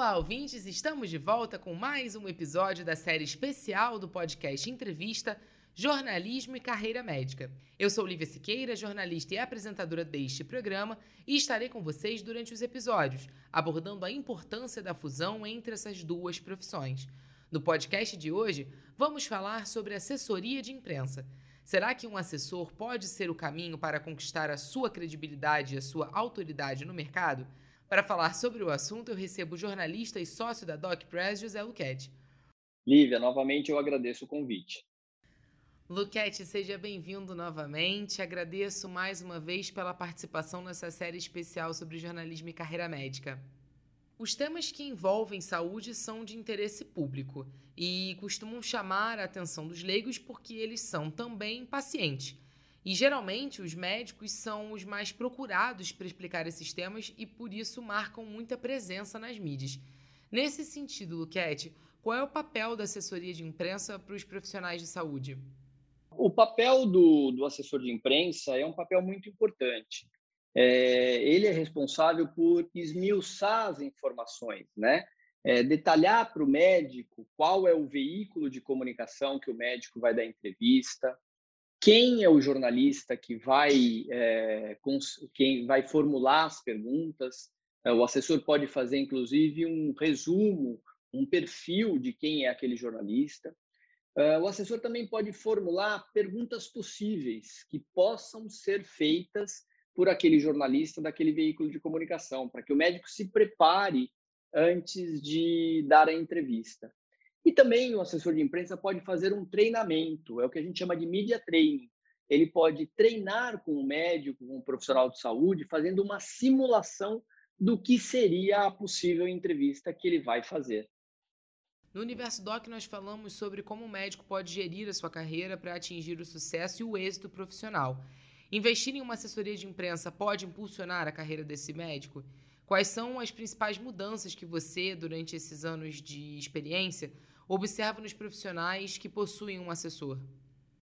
Olá, ouvintes! Estamos de volta com mais um episódio da série especial do podcast Entrevista Jornalismo e Carreira Médica. Eu sou Lívia Siqueira, jornalista e apresentadora deste programa, e estarei com vocês durante os episódios, abordando a importância da fusão entre essas duas profissões. No podcast de hoje, vamos falar sobre assessoria de imprensa. Será que um assessor pode ser o caminho para conquistar a sua credibilidade e a sua autoridade no mercado? Para falar sobre o assunto, eu recebo o jornalista e sócio da Doc Press, José Luquete. Lívia, novamente eu agradeço o convite. Luquete, seja bem-vindo novamente. Agradeço mais uma vez pela participação nessa série especial sobre jornalismo e carreira médica. Os temas que envolvem saúde são de interesse público e costumam chamar a atenção dos leigos porque eles são também pacientes e geralmente os médicos são os mais procurados para explicar esses temas e por isso marcam muita presença nas mídias. Nesse sentido, Luquete, qual é o papel da assessoria de imprensa para os profissionais de saúde? O papel do, do assessor de imprensa é um papel muito importante. É, ele é responsável por esmiuçar as informações, né? É, detalhar para o médico qual é o veículo de comunicação que o médico vai dar entrevista, quem é o jornalista que vai, é, quem vai formular as perguntas. É, o assessor pode fazer, inclusive, um resumo, um perfil de quem é aquele jornalista. É, o assessor também pode formular perguntas possíveis que possam ser feitas por aquele jornalista daquele veículo de comunicação, para que o médico se prepare antes de dar a entrevista. E também o assessor de imprensa pode fazer um treinamento, é o que a gente chama de media training. Ele pode treinar com o médico, com o profissional de saúde, fazendo uma simulação do que seria a possível entrevista que ele vai fazer. No Universo Doc, nós falamos sobre como o médico pode gerir a sua carreira para atingir o sucesso e o êxito profissional. Investir em uma assessoria de imprensa pode impulsionar a carreira desse médico? Quais são as principais mudanças que você, durante esses anos de experiência, observa nos profissionais que possuem um assessor?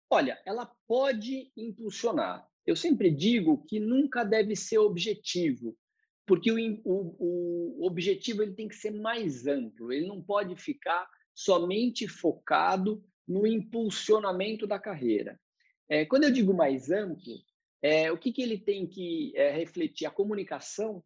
Olha, ela pode impulsionar. Eu sempre digo que nunca deve ser objetivo, porque o, o, o objetivo ele tem que ser mais amplo, ele não pode ficar somente focado no impulsionamento da carreira. É, quando eu digo mais amplo, é, o que, que ele tem que é, refletir? A comunicação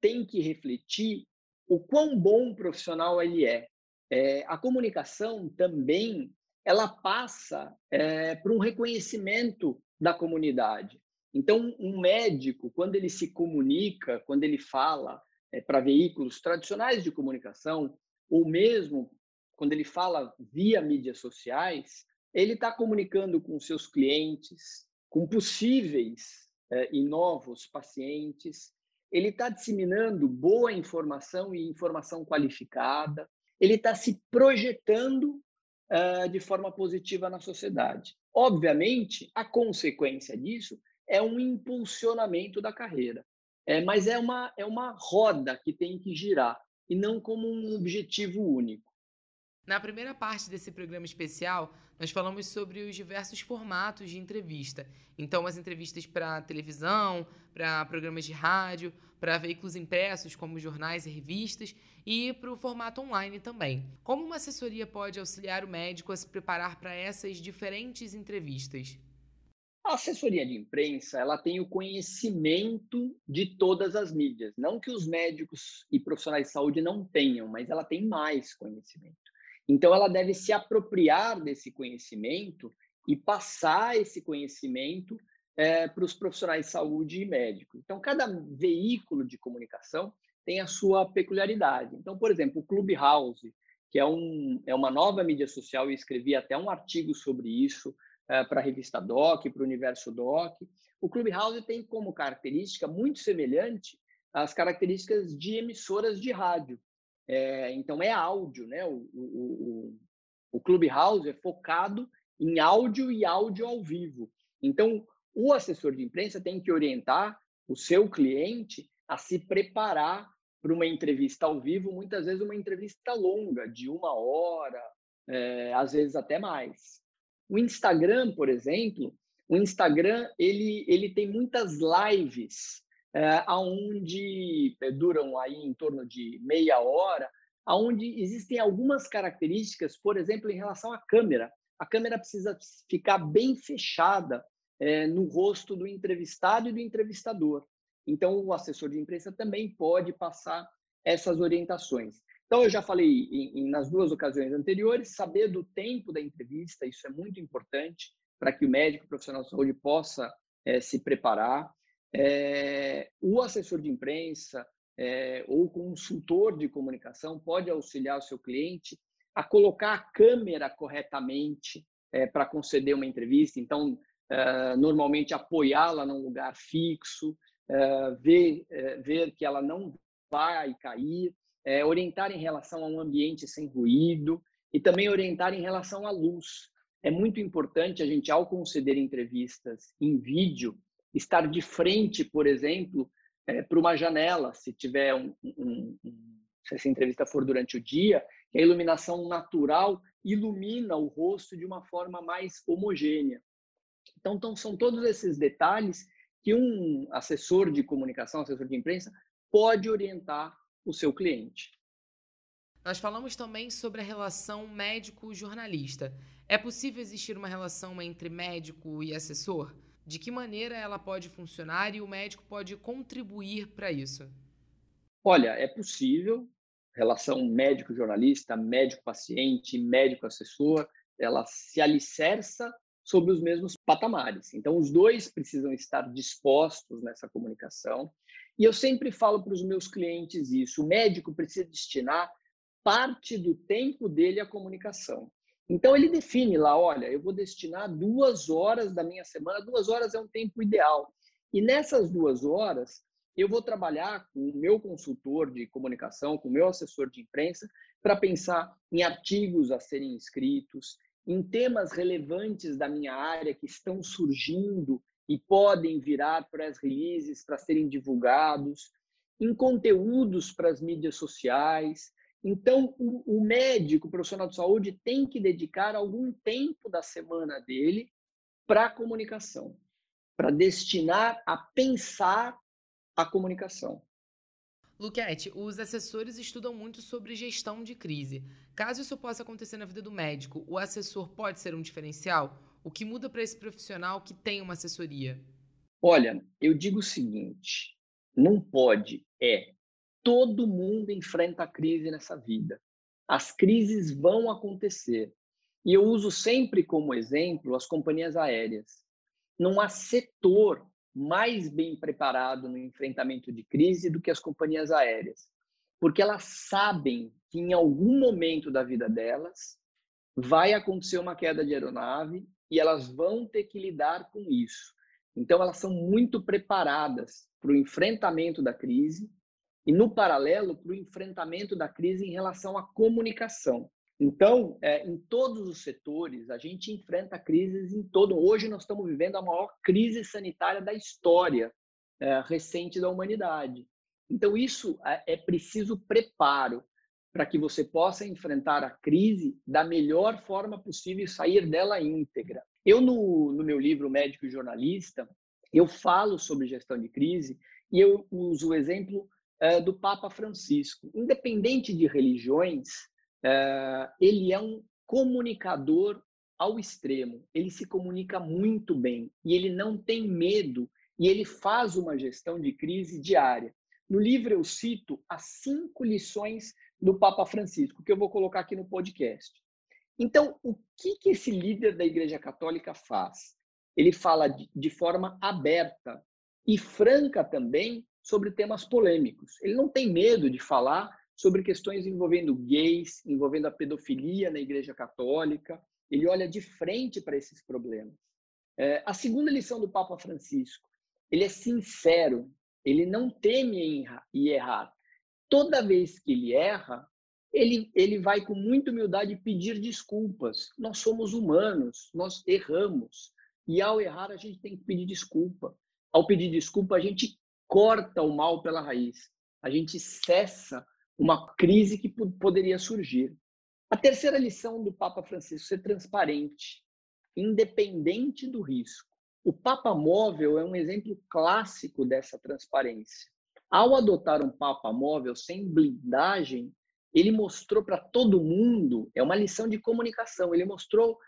tem que refletir o quão bom profissional ele é. É, a comunicação também ela passa é, por um reconhecimento da comunidade. Então, um médico, quando ele se comunica, quando ele fala é, para veículos tradicionais de comunicação, ou mesmo quando ele fala via mídias sociais, ele está comunicando com seus clientes, com possíveis é, e novos pacientes, ele está disseminando boa informação e informação qualificada, ele está se projetando uh, de forma positiva na sociedade. Obviamente, a consequência disso é um impulsionamento da carreira, é, mas é uma, é uma roda que tem que girar e não como um objetivo único. Na primeira parte desse programa especial, nós falamos sobre os diversos formatos de entrevista. Então, as entrevistas para televisão, para programas de rádio, para veículos impressos, como jornais e revistas, e para o formato online também. Como uma assessoria pode auxiliar o médico a se preparar para essas diferentes entrevistas? A assessoria de imprensa ela tem o conhecimento de todas as mídias. Não que os médicos e profissionais de saúde não tenham, mas ela tem mais conhecimento. Então, ela deve se apropriar desse conhecimento e passar esse conhecimento é, para os profissionais de saúde e médicos. Então, cada veículo de comunicação tem a sua peculiaridade. Então, por exemplo, o Clubhouse, que é, um, é uma nova mídia social, eu escrevi até um artigo sobre isso é, para a revista Doc, para o Universo Doc. O Clubhouse tem como característica muito semelhante às características de emissoras de rádio. É, então, é áudio, né? O, o, o, o Clubhouse é focado em áudio e áudio ao vivo. Então, o assessor de imprensa tem que orientar o seu cliente a se preparar para uma entrevista ao vivo, muitas vezes uma entrevista longa, de uma hora, é, às vezes até mais. O Instagram, por exemplo, o Instagram ele, ele tem muitas lives é, aonde é, duram aí em torno de meia hora, onde existem algumas características, por exemplo, em relação à câmera. A câmera precisa ficar bem fechada é, no rosto do entrevistado e do entrevistador. Então, o assessor de imprensa também pode passar essas orientações. Então, eu já falei em, em, nas duas ocasiões anteriores, saber do tempo da entrevista, isso é muito importante para que o médico o profissional de saúde possa é, se preparar. É, o assessor de imprensa é, ou consultor de comunicação pode auxiliar o seu cliente a colocar a câmera corretamente para conceder uma entrevista. Então, normalmente apoiá-la num lugar fixo, ver, ver que ela não vai cair, orientar em relação a um ambiente sem ruído e também orientar em relação à luz. É muito importante a gente, ao conceder entrevistas em vídeo, estar de frente, por exemplo, é, para uma janela, se tiver um, um, um, se essa entrevista for durante o dia, que a iluminação natural ilumina o rosto de uma forma mais homogênea. Então, então são todos esses detalhes que um assessor de comunicação, assessor de imprensa, pode orientar o seu cliente. Nós falamos também sobre a relação médico-jornalista. É possível existir uma relação entre médico e assessor? De que maneira ela pode funcionar e o médico pode contribuir para isso? Olha, é possível. Relação médico-jornalista, médico-paciente, médico-assessor, ela se alicerça sobre os mesmos patamares. Então, os dois precisam estar dispostos nessa comunicação. E eu sempre falo para os meus clientes isso: o médico precisa destinar parte do tempo dele à comunicação. Então ele define lá, olha, eu vou destinar duas horas da minha semana, duas horas é um tempo ideal. E nessas duas horas eu vou trabalhar com o meu consultor de comunicação, com o meu assessor de imprensa, para pensar em artigos a serem escritos, em temas relevantes da minha área que estão surgindo e podem virar press releases para serem divulgados, em conteúdos para as mídias sociais, então, o, o médico, o profissional de saúde, tem que dedicar algum tempo da semana dele para a comunicação, para destinar a pensar a comunicação. Luquete, os assessores estudam muito sobre gestão de crise. Caso isso possa acontecer na vida do médico, o assessor pode ser um diferencial? O que muda para esse profissional que tem uma assessoria? Olha, eu digo o seguinte: não pode, é Todo mundo enfrenta crise nessa vida. As crises vão acontecer. E eu uso sempre como exemplo as companhias aéreas. Não há setor mais bem preparado no enfrentamento de crise do que as companhias aéreas, porque elas sabem que em algum momento da vida delas vai acontecer uma queda de aeronave e elas vão ter que lidar com isso. Então, elas são muito preparadas para o enfrentamento da crise e, no paralelo, para o enfrentamento da crise em relação à comunicação. Então, é, em todos os setores, a gente enfrenta crises em todo. Hoje, nós estamos vivendo a maior crise sanitária da história é, recente da humanidade. Então, isso é, é preciso preparo para que você possa enfrentar a crise da melhor forma possível e sair dela íntegra. Eu, no, no meu livro Médico e Jornalista, eu falo sobre gestão de crise e eu uso o exemplo uh, do Papa Francisco. Independente de religiões, uh, ele é um comunicador ao extremo. Ele se comunica muito bem e ele não tem medo e ele faz uma gestão de crise diária. No livro eu cito as cinco lições do Papa Francisco, que eu vou colocar aqui no podcast. Então, o que, que esse líder da Igreja Católica faz? Ele fala de, de forma aberta e franca também sobre temas polêmicos. Ele não tem medo de falar sobre questões envolvendo gays, envolvendo a pedofilia na Igreja Católica. Ele olha de frente para esses problemas. É, a segunda lição do Papa Francisco, ele é sincero, ele não teme em errar. Toda vez que ele erra, ele, ele vai com muita humildade pedir desculpas. Nós somos humanos, nós erramos. E ao errar, a gente tem que pedir desculpa. Ao pedir desculpa, a gente corta o mal pela raiz. A gente cessa uma crise que poderia surgir. A terceira lição do Papa Francisco ser transparente, independente do risco. O Papa móvel é um exemplo clássico dessa transparência. Ao adotar um Papa móvel sem blindagem, ele mostrou para todo mundo, é uma lição de comunicação, ele mostrou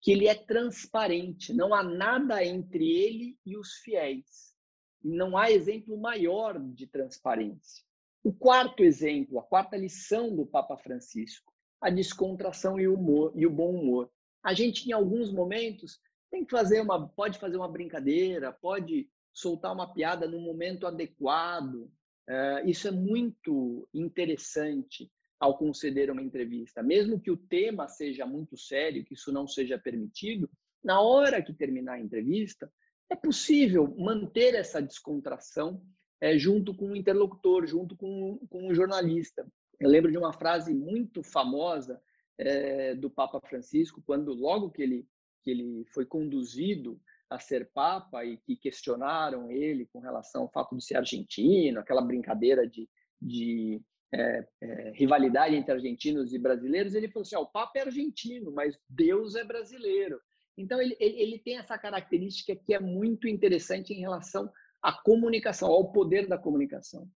que ele é transparente, não há nada entre ele e os fiéis. Não há exemplo maior de transparência. O quarto exemplo, a quarta lição do Papa Francisco, a descontração e o humor e o bom humor. A gente em alguns momentos tem que fazer uma, pode fazer uma brincadeira, pode soltar uma piada no momento adequado. É, isso é muito interessante ao conceder uma entrevista, mesmo que o tema seja muito sério, que isso não seja permitido. Na hora que terminar a entrevista, é possível manter essa descontração é, junto com o interlocutor, junto com, com o jornalista. Eu lembro de uma frase muito famosa é, do Papa Francisco, quando logo que ele, que ele foi conduzido a ser Papa e que questionaram ele com relação ao fato de ser argentino, aquela brincadeira de, de é, é, rivalidade entre argentinos e brasileiros, ele falou assim: o Papa é argentino, mas Deus é brasileiro. Então, ele, ele tem essa característica que é muito interessante em relação à comunicação, ao poder da comunicação.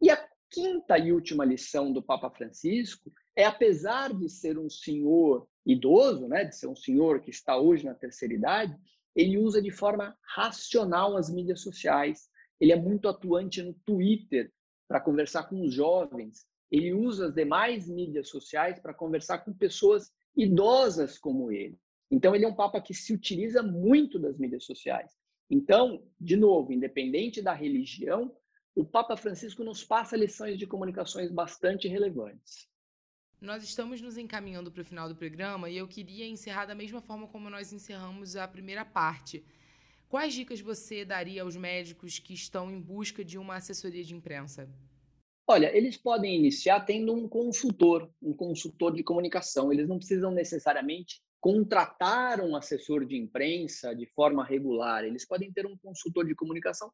E a quinta e última lição do Papa Francisco é, apesar de ser um senhor idoso, né, de ser um senhor que está hoje na terceira idade, ele usa de forma racional as mídias sociais. Ele é muito atuante no Twitter para conversar com os jovens. Ele usa as demais mídias sociais para conversar com pessoas idosas como ele. Então, ele é um papa que se utiliza muito das mídias sociais. Então, de novo, independente da religião, o Papa Francisco nos passa lições de comunicações bastante relevantes. Nós estamos nos encaminhando para o final do programa e eu queria encerrar da mesma forma como nós encerramos a primeira parte. Quais dicas você daria aos médicos que estão em busca de uma assessoria de imprensa? Olha, eles podem iniciar tendo um consultor, um consultor de comunicação. Eles não precisam necessariamente contratar um assessor de imprensa de forma regular. Eles podem ter um consultor de comunicação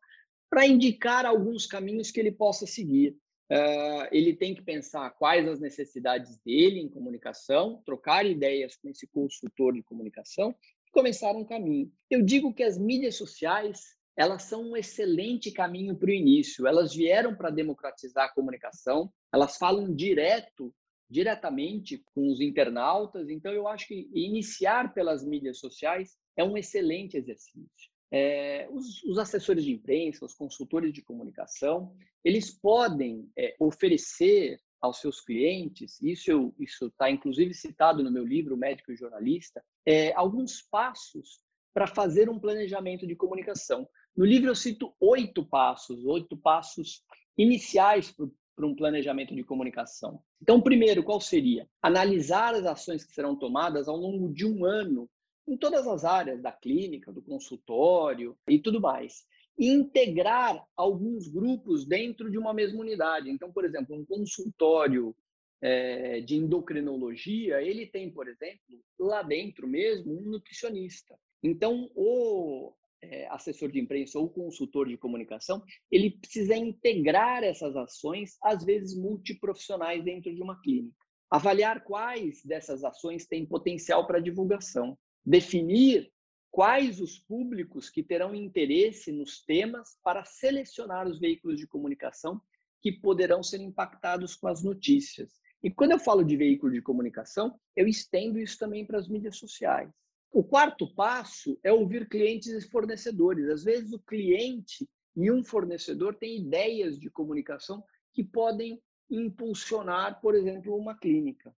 para indicar alguns caminhos que ele possa seguir. Uh, ele tem que pensar quais as necessidades dele em comunicação, trocar ideias com esse consultor de comunicação e começar um caminho. Eu digo que as mídias sociais elas são um excelente caminho para o início. Elas vieram para democratizar a comunicação, elas falam direto, diretamente com os internautas. Então, eu acho que iniciar pelas mídias sociais é um excelente exercício. É, os, os, assessores de imprensa, os consultores de comunicação, eles podem é, oferecer aos seus clientes, isso está inclusive citado no meu livro Médico e Jornalista, é, alguns passos para fazer um planejamento de comunicação. No livro eu cito oito passos, oito passos iniciais para um planejamento de comunicação. Então, primeiro, qual seria? Analisar as ações que serão tomadas ao longo de um ano em todas as áreas da clínica, do consultório e tudo mais. Integrar alguns grupos dentro de uma mesma unidade. Então, por exemplo, um consultório é, de endocrinologia, ele tem, por exemplo, lá dentro mesmo, um nutricionista. Então, o é, assessor de imprensa ou consultor de comunicação, ele precisa integrar essas ações, às vezes multiprofissionais, dentro de uma clínica. Avaliar quais dessas ações têm potencial para divulgação definir quais os públicos que terão interesse nos temas para selecionar os veículos de comunicação que poderão ser impactados com as notícias. E quando eu falo de veículo de comunicação, eu estendo isso também para as mídias sociais. O quarto passo é ouvir clientes e fornecedores. Às vezes o cliente e um fornecedor têm ideias de comunicação que podem impulsionar, por exemplo, uma clínica.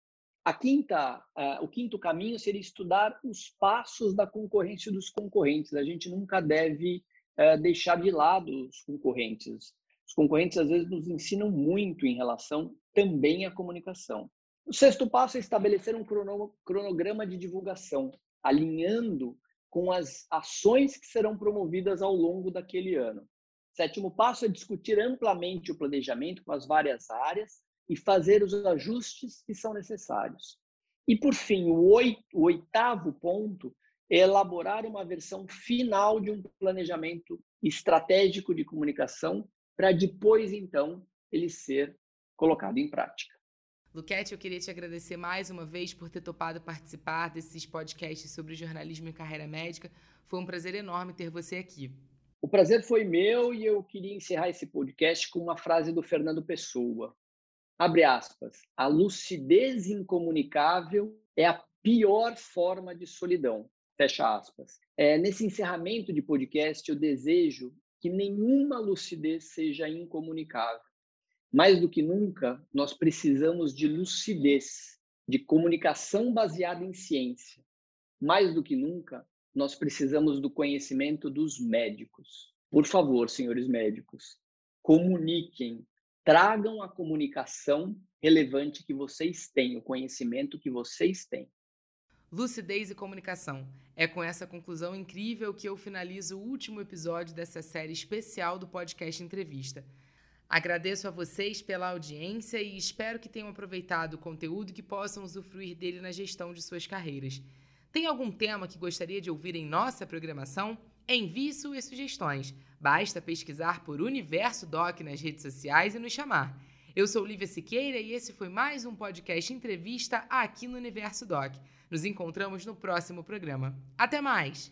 A quinta, uh, o quinto caminho seria estudar os passos da concorrência dos concorrentes. A gente nunca deve uh, deixar de lado os concorrentes. Os concorrentes às vezes nos ensinam muito em relação também à comunicação. O sexto passo é estabelecer um cronograma de divulgação, alinhando com as ações que serão promovidas ao longo daquele ano. Sétimo passo é discutir amplamente o planejamento com as várias áreas e fazer os ajustes que são necessários. E, por fim, o, o oitavo ponto é elaborar uma versão final de um planejamento estratégico de comunicação para depois, então, ele ser colocado em prática. Luquete, eu queria te agradecer mais uma vez por ter topado participar desses podcasts sobre jornalismo e carreira médica. Foi um prazer enorme ter você aqui. O prazer foi meu e eu queria encerrar esse podcast com uma frase do Fernando Pessoa. abre aspas, a lucidez incomunicável é a pior forma de solidão, fecha aspas. É, nesse encerramento de podcast, eu desejo que nenhuma lucidez seja incomunicável. Mais do que nunca, nós precisamos de lucidez, de comunicação baseada em ciência. Mais do que nunca, nós precisamos do conhecimento dos médicos. Por favor, senhores médicos, comuniquem, tragam a comunicação relevante que vocês têm, o conhecimento que vocês têm. Lucidez e comunicação. É com essa conclusão incrível que eu finalizo o último episódio dessa série especial do podcast Entrevista. Agradeço a vocês pela audiência e espero que tenham aproveitado o conteúdo e que possam usufruir dele na gestão de suas carreiras. Tem algum tema que gostaria de ouvir em nossa programação? Envie suas sugestões. Basta pesquisar por Universo Doc nas redes sociais e nos chamar. Eu sou Lívia Siqueira e esse foi mais um podcast entrevista aqui no Universo Doc. Nos encontramos no próximo programa. Até mais!